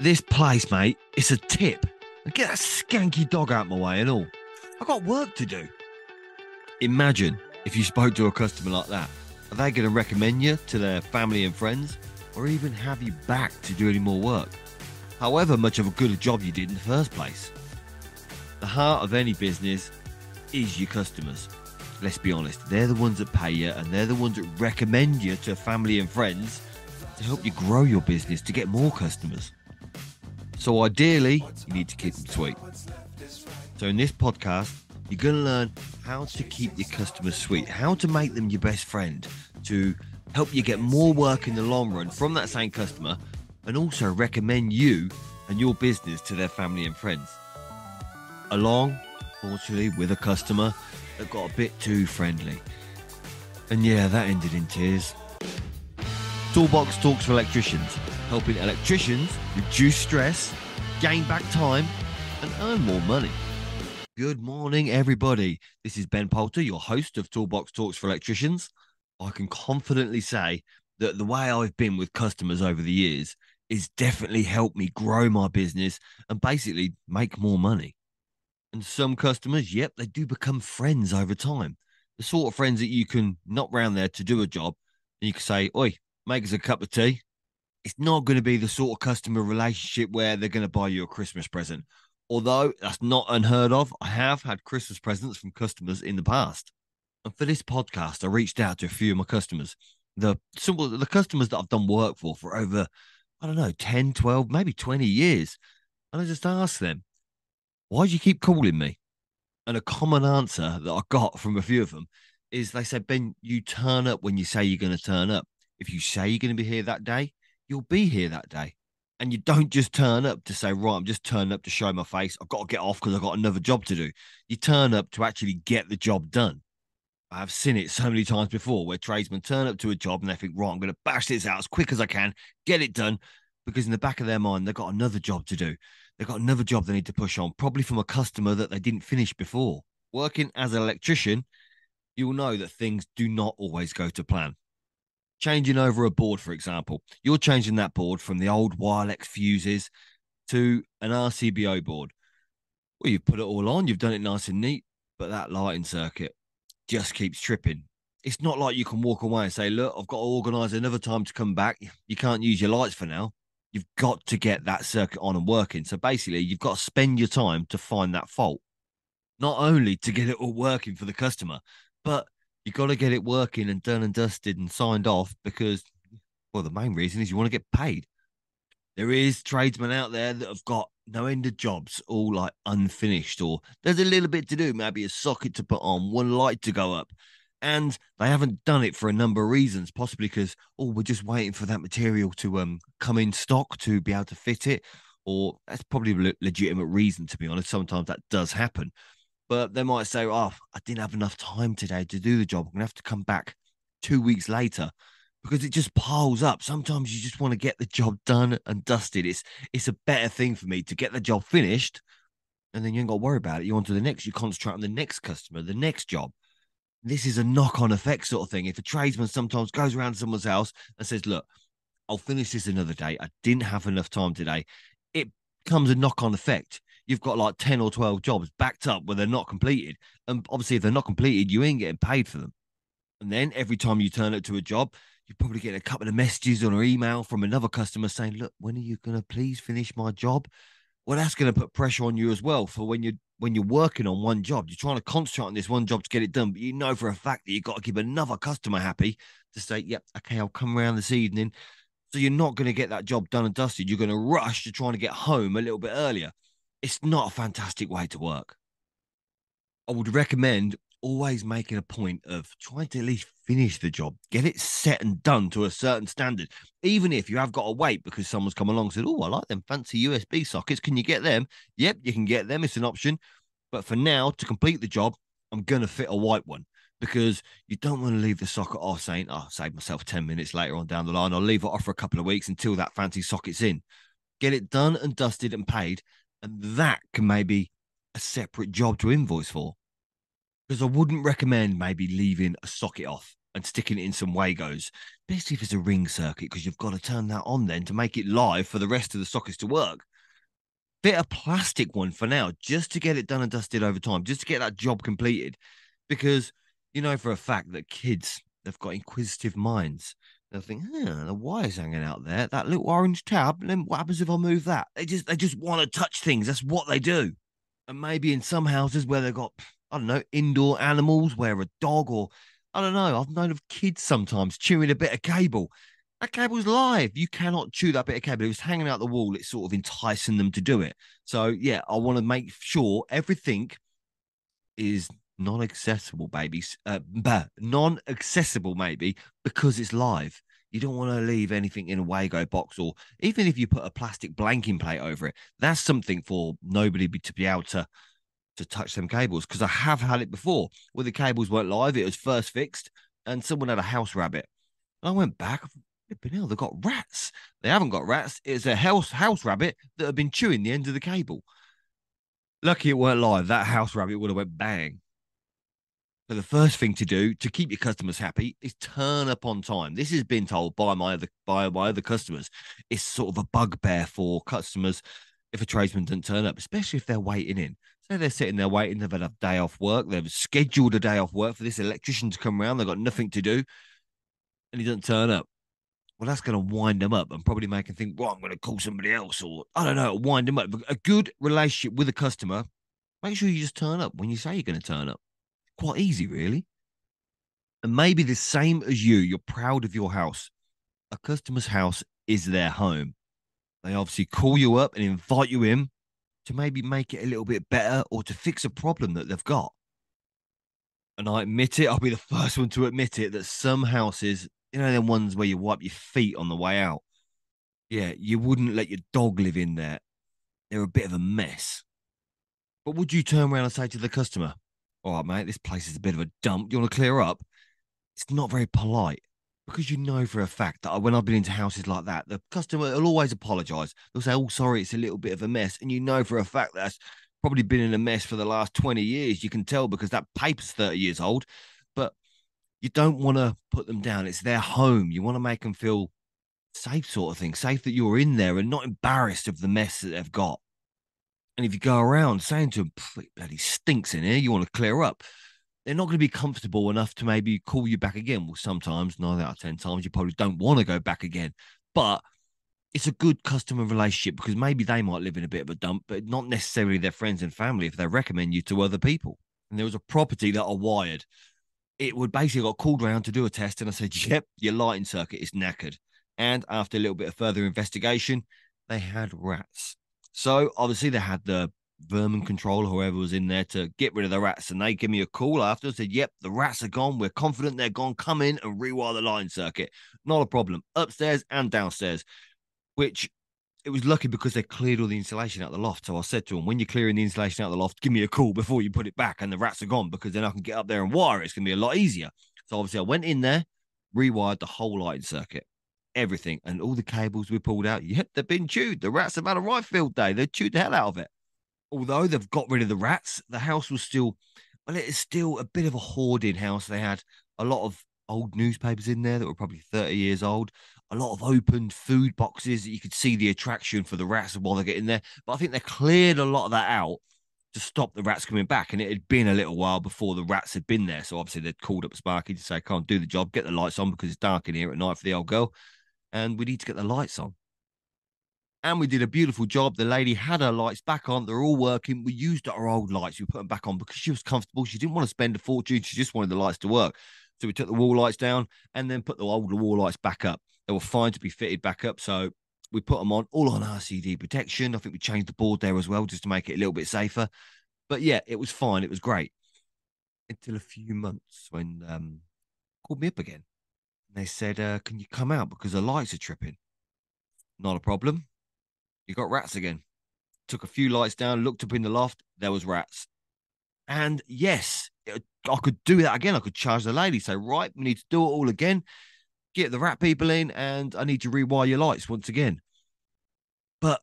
This place, mate, it's a tip. Get that skanky dog out my way and all. I got work to do. Imagine if you spoke to a customer like that. Are they going to recommend you to their family and friends or even have you back to do any more work? However much of a good job you did in the first place. The heart of any business is your customers. Let's be honest, they're the ones that pay you and they're the ones that recommend you to family and friends to help you grow your business to get more customers. So ideally, you need to keep them sweet. So in this podcast, you're going to learn how to keep your customers sweet, how to make them your best friend, to help you get more work in the long run from that same customer, and also recommend you and your business to their family and friends. Along, fortunately, with a customer that got a bit too friendly. And yeah, that ended in tears. Toolbox Talks for Electricians, helping electricians reduce stress, gain back time, and earn more money. Good morning, everybody. This is Ben Poulter, your host of Toolbox Talks for Electricians. I can confidently say that the way I've been with customers over the years is definitely helped me grow my business and basically make more money. And some customers, yep, they do become friends over time. The sort of friends that you can knock round there to do a job and you can say, Oi, make us a cup of tea. It's not going to be the sort of customer relationship where they're going to buy you a Christmas present. Although that's not unheard of, I have had Christmas presents from customers in the past. And for this podcast, I reached out to a few of my customers, the simple the customers that I've done work for for over, I don't know, 10, 12, maybe 20 years. And I just asked them, why do you keep calling me? And a common answer that I got from a few of them is they said, Ben, you turn up when you say you're going to turn up. If you say you're going to be here that day, you'll be here that day. And you don't just turn up to say, right, I'm just turning up to show my face. I've got to get off because I've got another job to do. You turn up to actually get the job done. I've seen it so many times before where tradesmen turn up to a job and they think, right, I'm going to bash this out as quick as I can, get it done, because in the back of their mind, they've got another job to do. They've got another job they need to push on, probably from a customer that they didn't finish before. Working as an electrician, you'll know that things do not always go to plan changing over a board, for example, you're changing that board from the old Wylex fuses to an RCBO board. Well, you've put it all on, you've done it nice and neat, but that lighting circuit just keeps tripping. It's not like you can walk away and say, Look, I've got to organize another time to come back. You can't use your lights for now. You've got to get that circuit on and working. So basically, you've got to spend your time to find that fault, not only to get it all working for the customer, but you got to get it working and done and dusted and signed off because, well, the main reason is you want to get paid. There is tradesmen out there that have got no end of jobs, all like unfinished, or there's a little bit to do, maybe a socket to put on, one light to go up. And they haven't done it for a number of reasons, possibly because, oh, we're just waiting for that material to um come in stock to be able to fit it. Or that's probably a legitimate reason, to be honest. Sometimes that does happen but they might say, "Oh, I didn't have enough time today to do the job. I'm gonna have to come back two weeks later." Because it just piles up. Sometimes you just want to get the job done and dusted. It's it's a better thing for me to get the job finished, and then you ain't got to worry about it. You on to the next. You concentrate on the next customer, the next job. This is a knock-on effect sort of thing. If a tradesman sometimes goes around someone's house and says, "Look, I'll finish this another day. I didn't have enough time today," it comes a knock-on effect you've got like 10 or 12 jobs backed up where they're not completed. And obviously, if they're not completed, you ain't getting paid for them. And then every time you turn it to a job, you're probably get a couple of messages or an email from another customer saying, Look, when are you going to please finish my job? Well, that's going to put pressure on you as well for when you're when you're working on one job, you're trying to concentrate on this one job to get it done, but you know for a fact that you've got to keep another customer happy to say, Yep, okay, I'll come around this evening. So you're not going to get that job done and dusted. You're going to rush to trying to get home a little bit earlier it's not a fantastic way to work. I would recommend always making a point of trying to at least finish the job, get it set and done to a certain standard. Even if you have got to wait because someone's come along and said, Oh, I like them fancy USB sockets. Can you get them? Yep, you can get them. It's an option. But for now, to complete the job, I'm going to fit a white one because you don't want to leave the socket off saying, Oh, I'll save myself 10 minutes later on down the line. I'll leave it off for a couple of weeks until that fancy socket's in. Get it done and dusted and paid and that can maybe a separate job to invoice for. Because I wouldn't recommend maybe leaving a socket off and sticking it in some Wagos, especially if it's a ring circuit, because you've got to turn that on then to make it live for the rest of the sockets to work. Fit a plastic one for now, just to get it done and dusted over time, just to get that job completed. Because you know for a fact that kids, they've got inquisitive minds. They'll think, huh, the wire's hanging out there, that little orange tab. Then what happens if I move that? They just they just want to touch things. That's what they do. And maybe in some houses where they've got, I don't know, indoor animals, where a dog or I don't know, I've known of kids sometimes chewing a bit of cable. That cable's live. You cannot chew that bit of cable. It was hanging out the wall. It's sort of enticing them to do it. So yeah, I want to make sure everything is non-accessible, babies. Uh, non-accessible, maybe because it's live. You don't want to leave anything in a Wago box, or even if you put a plastic blanking plate over it, that's something for nobody to be able to to touch them cables. Because I have had it before where the cables weren't live; it was first fixed, and someone had a house rabbit. And I went back. But hell, they've got rats. They haven't got rats. It's a house house rabbit that have been chewing the end of the cable. Lucky it weren't live. That house rabbit would have went bang. So the first thing to do to keep your customers happy is turn up on time. This has been told by my other by my other customers. It's sort of a bugbear for customers if a tradesman doesn't turn up, especially if they're waiting in. So they're sitting there waiting, they've had a day off work, they've scheduled a day off work for this electrician to come around, they've got nothing to do, and he doesn't turn up. Well, that's going to wind them up and probably make them think, well, I'm going to call somebody else, or I don't know, wind them up. A good relationship with a customer, make sure you just turn up when you say you're going to turn up quite easy, really. And maybe the same as you, you're proud of your house. A customer's house is their home. They obviously call you up and invite you in to maybe make it a little bit better or to fix a problem that they've got. And I admit it, I'll be the first one to admit it that some houses, you know, the ones where you wipe your feet on the way out. Yeah, you wouldn't let your dog live in there. They're a bit of a mess. But would you turn around and say to the customer, all right, mate, this place is a bit of a dump. You want to clear up? It's not very polite because you know for a fact that when I've been into houses like that, the customer will always apologize. They'll say, Oh, sorry, it's a little bit of a mess. And you know for a fact that's probably been in a mess for the last 20 years. You can tell because that paper's 30 years old, but you don't want to put them down. It's their home. You want to make them feel safe, sort of thing, safe that you're in there and not embarrassed of the mess that they've got. And if you go around saying to them, bloody stinks in here, you want to clear up, they're not going to be comfortable enough to maybe call you back again. Well, sometimes, nine out of 10 times, you probably don't want to go back again. But it's a good customer relationship because maybe they might live in a bit of a dump, but not necessarily their friends and family if they recommend you to other people. And there was a property that I wired. It would basically got called around to do a test, and I said, Yep, your lighting circuit is knackered. And after a little bit of further investigation, they had rats. So obviously they had the vermin control, whoever was in there to get rid of the rats. And they give me a call after and said, Yep, the rats are gone. We're confident they're gone. Come in and rewire the line circuit. Not a problem. Upstairs and downstairs, which it was lucky because they cleared all the insulation out the loft. So I said to them, when you're clearing the insulation out the loft, give me a call before you put it back and the rats are gone because then I can get up there and wire it. It's going to be a lot easier. So obviously I went in there, rewired the whole lighting circuit everything. And all the cables we pulled out, yep, they've been chewed. The rats have had a right field day. They chewed the hell out of it. Although they've got rid of the rats, the house was still, well, it is still a bit of a hoarded house. They had a lot of old newspapers in there that were probably 30 years old, a lot of opened food boxes that you could see the attraction for the rats while they're getting there. But I think they cleared a lot of that out to stop the rats coming back. And it had been a little while before the rats had been there. So obviously they'd called up Sparky to say, can't do the job, get the lights on because it's dark in here at night for the old girl and we need to get the lights on. And we did a beautiful job. The lady had her lights back on. They're all working. We used our old lights. We put them back on because she was comfortable. She didn't want to spend a fortune. She just wanted the lights to work. So we took the wall lights down and then put the old wall lights back up. They were fine to be fitted back up. So we put them on all on RCD protection. I think we changed the board there as well just to make it a little bit safer. But yeah, it was fine. It was great until a few months when um called me up again they said, uh, Can you come out because the lights are tripping? Not a problem. You got rats again. Took a few lights down, looked up in the loft, there was rats. And yes, I could do that again. I could charge the lady, say, Right, we need to do it all again. Get the rat people in, and I need to rewire your lights once again. But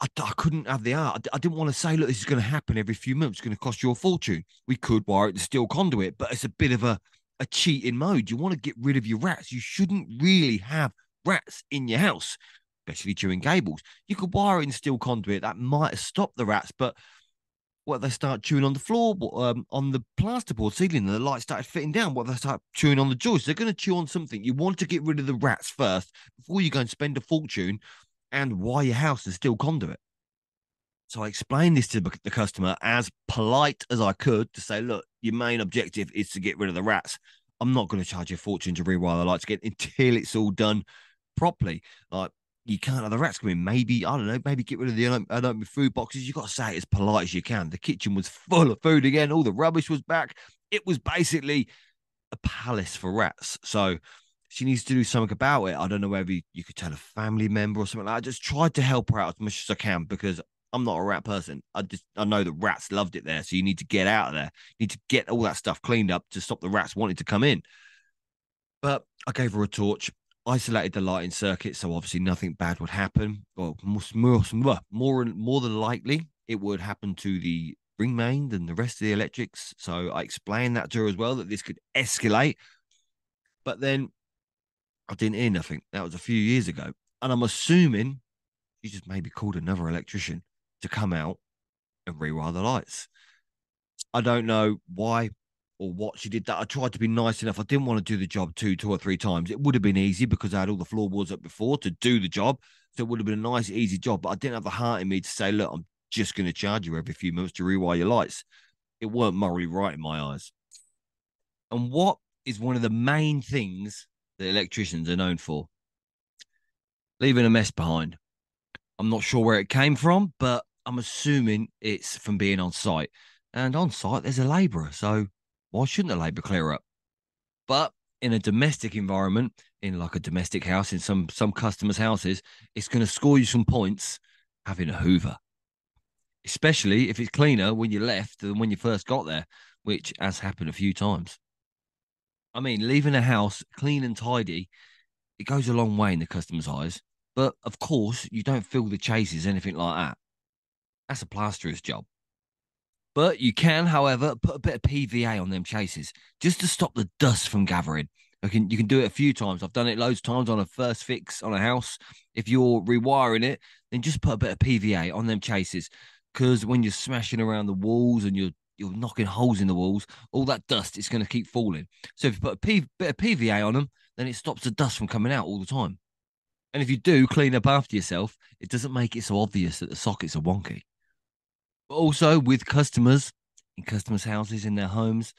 I, I, couldn't have the art. I, I didn't want to say, look, this is going to happen every few months. It's going to cost you a fortune. We could wire it to steel conduit, but it's a bit of a a cheating mode. You want to get rid of your rats. You shouldn't really have rats in your house, especially chewing cables. You could wire in steel conduit that might stop the rats, but what they start chewing on the floor, um, on the plasterboard ceiling, and the light started fitting down. What they start chewing on the joists, they're going to chew on something. You want to get rid of the rats first before you go and spend a fortune and wire your house in steel conduit. So I explained this to the customer as polite as I could to say, look, your main objective is to get rid of the rats. I'm not going to charge you a fortune to rewire the lights again until it's all done properly. Like you can't have the rats come in. Maybe I don't know. Maybe get rid of the unopened food boxes. You've got to say it as polite as you can. The kitchen was full of food again. All the rubbish was back. It was basically a palace for rats. So she needs to do something about it. I don't know whether you, you could tell a family member or something like. I just tried to help her out as much as I can because I'm not a rat person. I just I know the rats loved it there, so you need to get out of there. You need to get all that stuff cleaned up to stop the rats wanting to come in. But I gave her a torch, isolated the lighting circuit, so obviously nothing bad would happen. Well, more more more, than likely it would happen to the ring main than the rest of the electrics. So I explained that to her as well that this could escalate. But then I didn't hear nothing. That was a few years ago, and I'm assuming she just maybe called another electrician to come out and rewire the lights. I don't know why or what she did that. I tried to be nice enough. I didn't want to do the job two, two or three times. It would have been easy because I had all the floorboards up before to do the job. So it would have been a nice, easy job. But I didn't have the heart in me to say, look, I'm just going to charge you every few minutes to rewire your lights. It weren't morally right in my eyes. And what is one of the main things that electricians are known for? Leaving a mess behind. I'm not sure where it came from, but I'm assuming it's from being on site. And on site, there's a labourer. So why shouldn't a labourer clear up? But in a domestic environment, in like a domestic house, in some some customers' houses, it's going to score you some points having a Hoover, especially if it's cleaner when you left than when you first got there, which has happened a few times. I mean, leaving a house clean and tidy, it goes a long way in the customer's eyes. But of course, you don't fill the chases, anything like that. That's a plasterer's job. But you can, however, put a bit of PVA on them chases just to stop the dust from gathering. You can you can do it a few times. I've done it loads of times on a first fix on a house. If you're rewiring it, then just put a bit of PVA on them chases. Because when you're smashing around the walls and you're you're knocking holes in the walls, all that dust is going to keep falling. So if you put a P, bit of PVA on them, then it stops the dust from coming out all the time. And if you do clean up after yourself, it doesn't make it so obvious that the sockets are wonky. But also with customers in customers' houses, in their homes,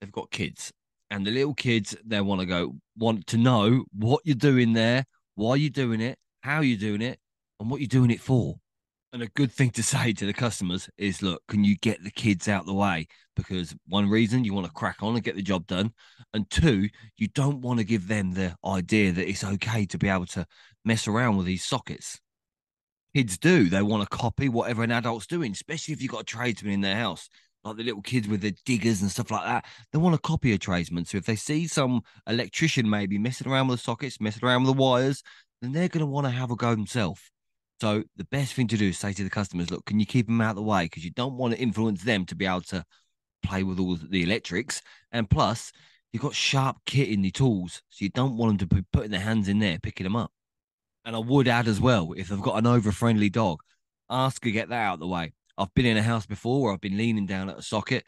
they've got kids. And the little kids, they want to go, want to know what you're doing there, why you're doing it, how you're doing it, and what you're doing it for. And a good thing to say to the customers is look, can you get the kids out the way? Because one reason you want to crack on and get the job done. And two, you don't want to give them the idea that it's okay to be able to mess around with these sockets kids do. They want to copy whatever an adult's doing, especially if you've got a tradesman in their house, like the little kids with the diggers and stuff like that. They want to copy a tradesman. So if they see some electrician maybe messing around with the sockets, messing around with the wires, then they're going to want to have a go themselves. So the best thing to do is say to the customers, look, can you keep them out of the way? Because you don't want to influence them to be able to play with all the electrics. And plus, you've got sharp kit in the tools. So you don't want them to be putting their hands in there, picking them up. And I would add as well, if they've got an over friendly dog, ask to get that out of the way. I've been in a house before where I've been leaning down at a socket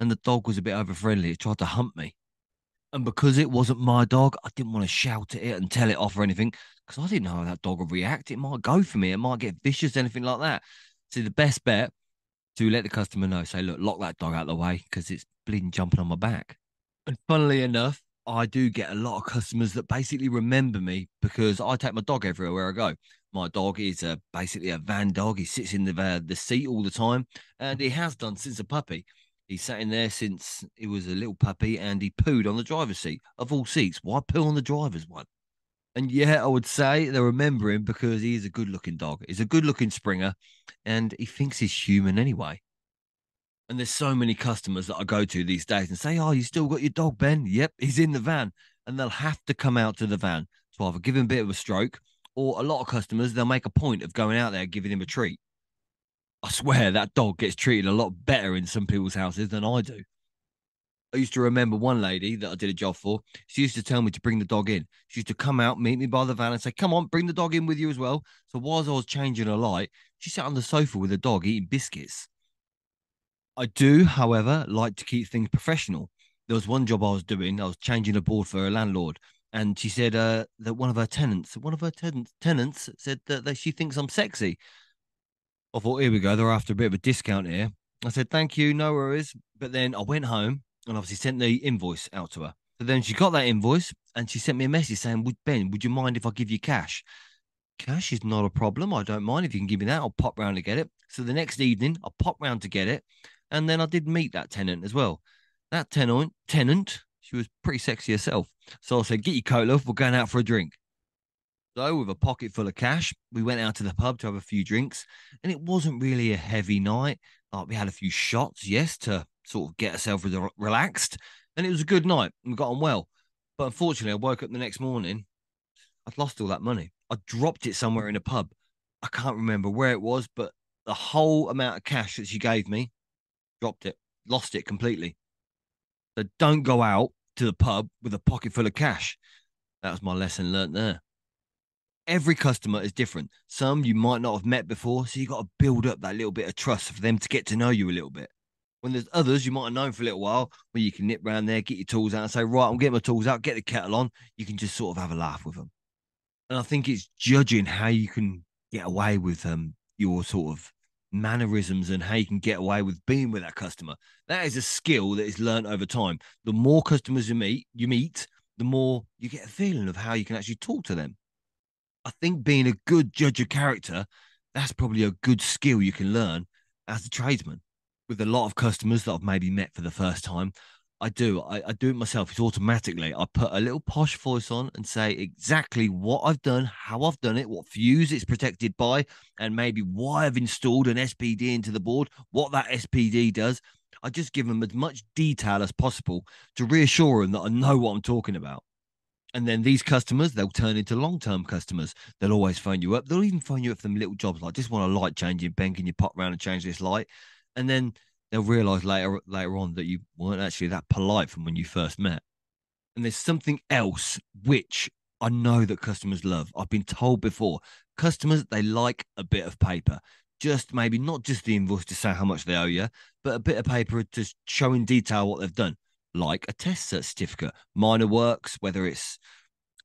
and the dog was a bit over friendly. It tried to hump me. And because it wasn't my dog, I didn't want to shout at it and tell it off or anything because I didn't know how that dog would react. It might go for me, it might get vicious, anything like that. So the best bet to let the customer know, say, look, lock that dog out of the way because it's bleeding jumping on my back. And funnily enough, I do get a lot of customers that basically remember me because I take my dog everywhere I go. My dog is a, basically a van dog. He sits in the uh, the seat all the time, and he has done since a puppy. He sat in there since he was a little puppy, and he pooed on the driver's seat of all seats. Why poo on the driver's one? And yeah, I would say they remember him because he's a good-looking dog. He's a good-looking Springer, and he thinks he's human anyway. And there's so many customers that I go to these days and say, Oh, you still got your dog, Ben? Yep, he's in the van. And they'll have to come out to the van to either give him a bit of a stroke or a lot of customers, they'll make a point of going out there giving him a treat. I swear that dog gets treated a lot better in some people's houses than I do. I used to remember one lady that I did a job for. She used to tell me to bring the dog in. She used to come out, meet me by the van, and say, "Come on, bring the dog in with you as well." So whilst I was changing a light, she sat on the sofa with the dog eating biscuits. I do, however, like to keep things professional. There was one job I was doing. I was changing a board for a landlord, and she said uh, that one of her tenants, one of her ten- tenants, said that, that she thinks I'm sexy. I thought, here we go. They're after a bit of a discount here. I said, thank you, no worries. But then I went home and obviously sent the invoice out to her. So then she got that invoice and she sent me a message saying, would Ben, would you mind if I give you cash? Cash is not a problem. I don't mind if you can give me that. I'll pop round to get it. So the next evening, I pop round to get it. And then I did meet that tenant as well. That tenant, tenant, she was pretty sexy herself. So I said, get your coat off. We're going out for a drink. So, with a pocket full of cash, we went out to the pub to have a few drinks, and it wasn't really a heavy night. Like we had a few shots, yes, to sort of get ourselves re- relaxed, and it was a good night. We got on well, but unfortunately, I woke up the next morning. I'd lost all that money. I dropped it somewhere in a pub. I can't remember where it was, but the whole amount of cash that she gave me, dropped it, lost it completely. So don't go out to the pub with a pocket full of cash. That was my lesson learned there every customer is different. Some you might not have met before, so you got to build up that little bit of trust for them to get to know you a little bit. When there's others you might have known for a little while, where you can nip around there, get your tools out, and say, "Right, I'm getting my tools out, get the kettle on." You can just sort of have a laugh with them. And I think it's judging how you can get away with um your sort of mannerisms and how you can get away with being with that customer. That is a skill that is learned over time. The more customers you meet, you meet, the more you get a feeling of how you can actually talk to them. I think being a good judge of character, that's probably a good skill you can learn as a tradesman. With a lot of customers that I've maybe met for the first time, I do. I, I, do it myself. It's automatically. I put a little posh voice on and say exactly what I've done, how I've done it, what fuse it's protected by, and maybe why I've installed an SPD into the board, what that SPD does. I just give them as much detail as possible to reassure them that I know what I'm talking about. And then these customers, they'll turn into long term customers. They'll always phone you up. They'll even phone you up for them little jobs like just want a light changing, Ben, can you pop around and change this light? And then they'll realize later later on that you weren't actually that polite from when you first met. And there's something else which I know that customers love. I've been told before, customers they like a bit of paper. Just maybe not just the invoice to say how much they owe you, but a bit of paper to show in detail what they've done like a test certificate, minor works, whether it's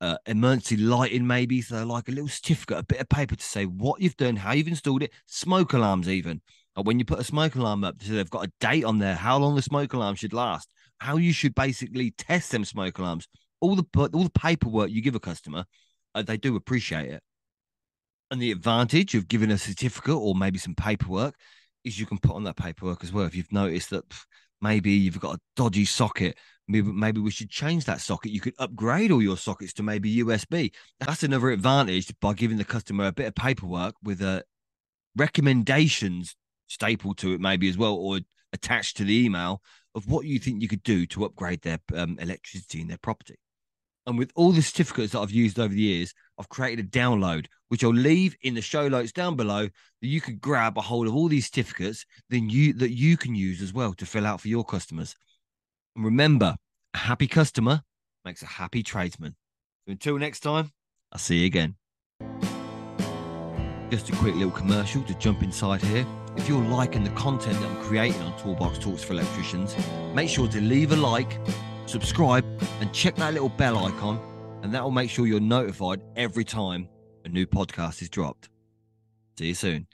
uh, emergency lighting, maybe. So, like a little certificate, a bit of paper to say what you've done, how you've installed it, smoke alarms, even. When you put a smoke alarm up, so they've got a date on there, how long the smoke alarm should last, how you should basically test them smoke alarms. All the all the paperwork you give a customer, uh, they do appreciate it. And the advantage of giving a certificate or maybe some paperwork is you can put on that paperwork as well. If you've noticed that maybe you've got a dodgy socket maybe, maybe we should change that socket you could upgrade all your sockets to maybe usb that's another advantage by giving the customer a bit of paperwork with a recommendations stapled to it maybe as well or attached to the email of what you think you could do to upgrade their um, electricity in their property and with all the certificates that I've used over the years, I've created a download, which I'll leave in the show notes down below that you could grab a hold of all these certificates, then you that you can use as well to fill out for your customers. And remember, a happy customer makes a happy tradesman. Until next time, I'll see you again. Just a quick little commercial to jump inside here. If you're liking the content that I'm creating on Toolbox Talks for Electricians, make sure to leave a like subscribe, and check that little bell icon, and that will make sure you're notified every time a new podcast is dropped. See you soon.